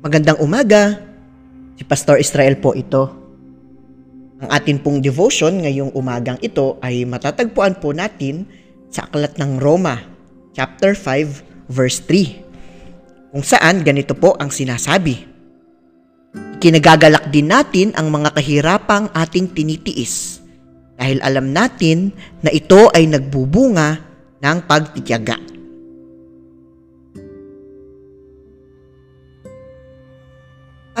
Magandang umaga. Si Pastor Israel po ito. Ang atin pong devotion ngayong umagang ito ay matatagpuan po natin sa Aklat ng Roma, chapter 5, verse 3. Kung saan ganito po ang sinasabi. Kinagagalak din natin ang mga kahirapang ating tinitiis dahil alam natin na ito ay nagbubunga ng pagtitiyaga.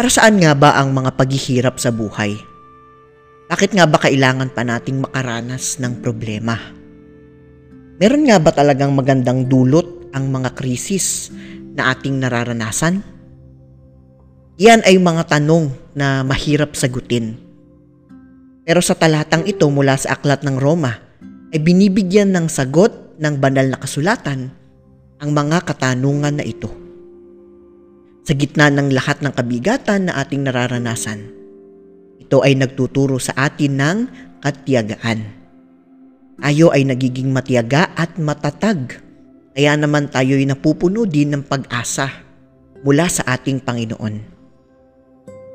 Para saan nga ba ang mga paghihirap sa buhay? Bakit nga ba kailangan pa nating makaranas ng problema? Meron nga ba talagang magandang dulot ang mga krisis na ating nararanasan? Yan ay mga tanong na mahirap sagutin. Pero sa talatang ito mula sa Aklat ng Roma, ay binibigyan ng sagot ng banal na kasulatan ang mga katanungan na ito. Sa gitna ng lahat ng kabigatan na ating nararanasan, ito ay nagtuturo sa atin ng katiyagaan. Tayo ay nagiging matiyaga at matatag. Kaya naman tayo'y napupuno din ng pag-asa mula sa ating Panginoon.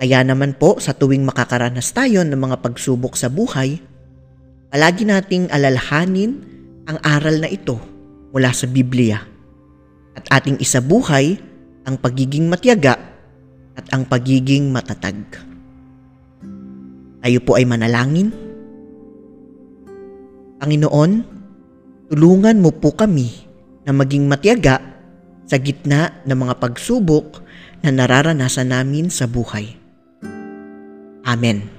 Kaya naman po sa tuwing makakaranas tayo ng mga pagsubok sa buhay, palagi nating alalahanin ang aral na ito mula sa Biblia at ating isabuhay ang pagiging matiyaga at ang pagiging matatag. Tayo po ay manalangin. Panginoon, tulungan mo po kami na maging matiyaga sa gitna ng mga pagsubok na nararanasan namin sa buhay. Amen.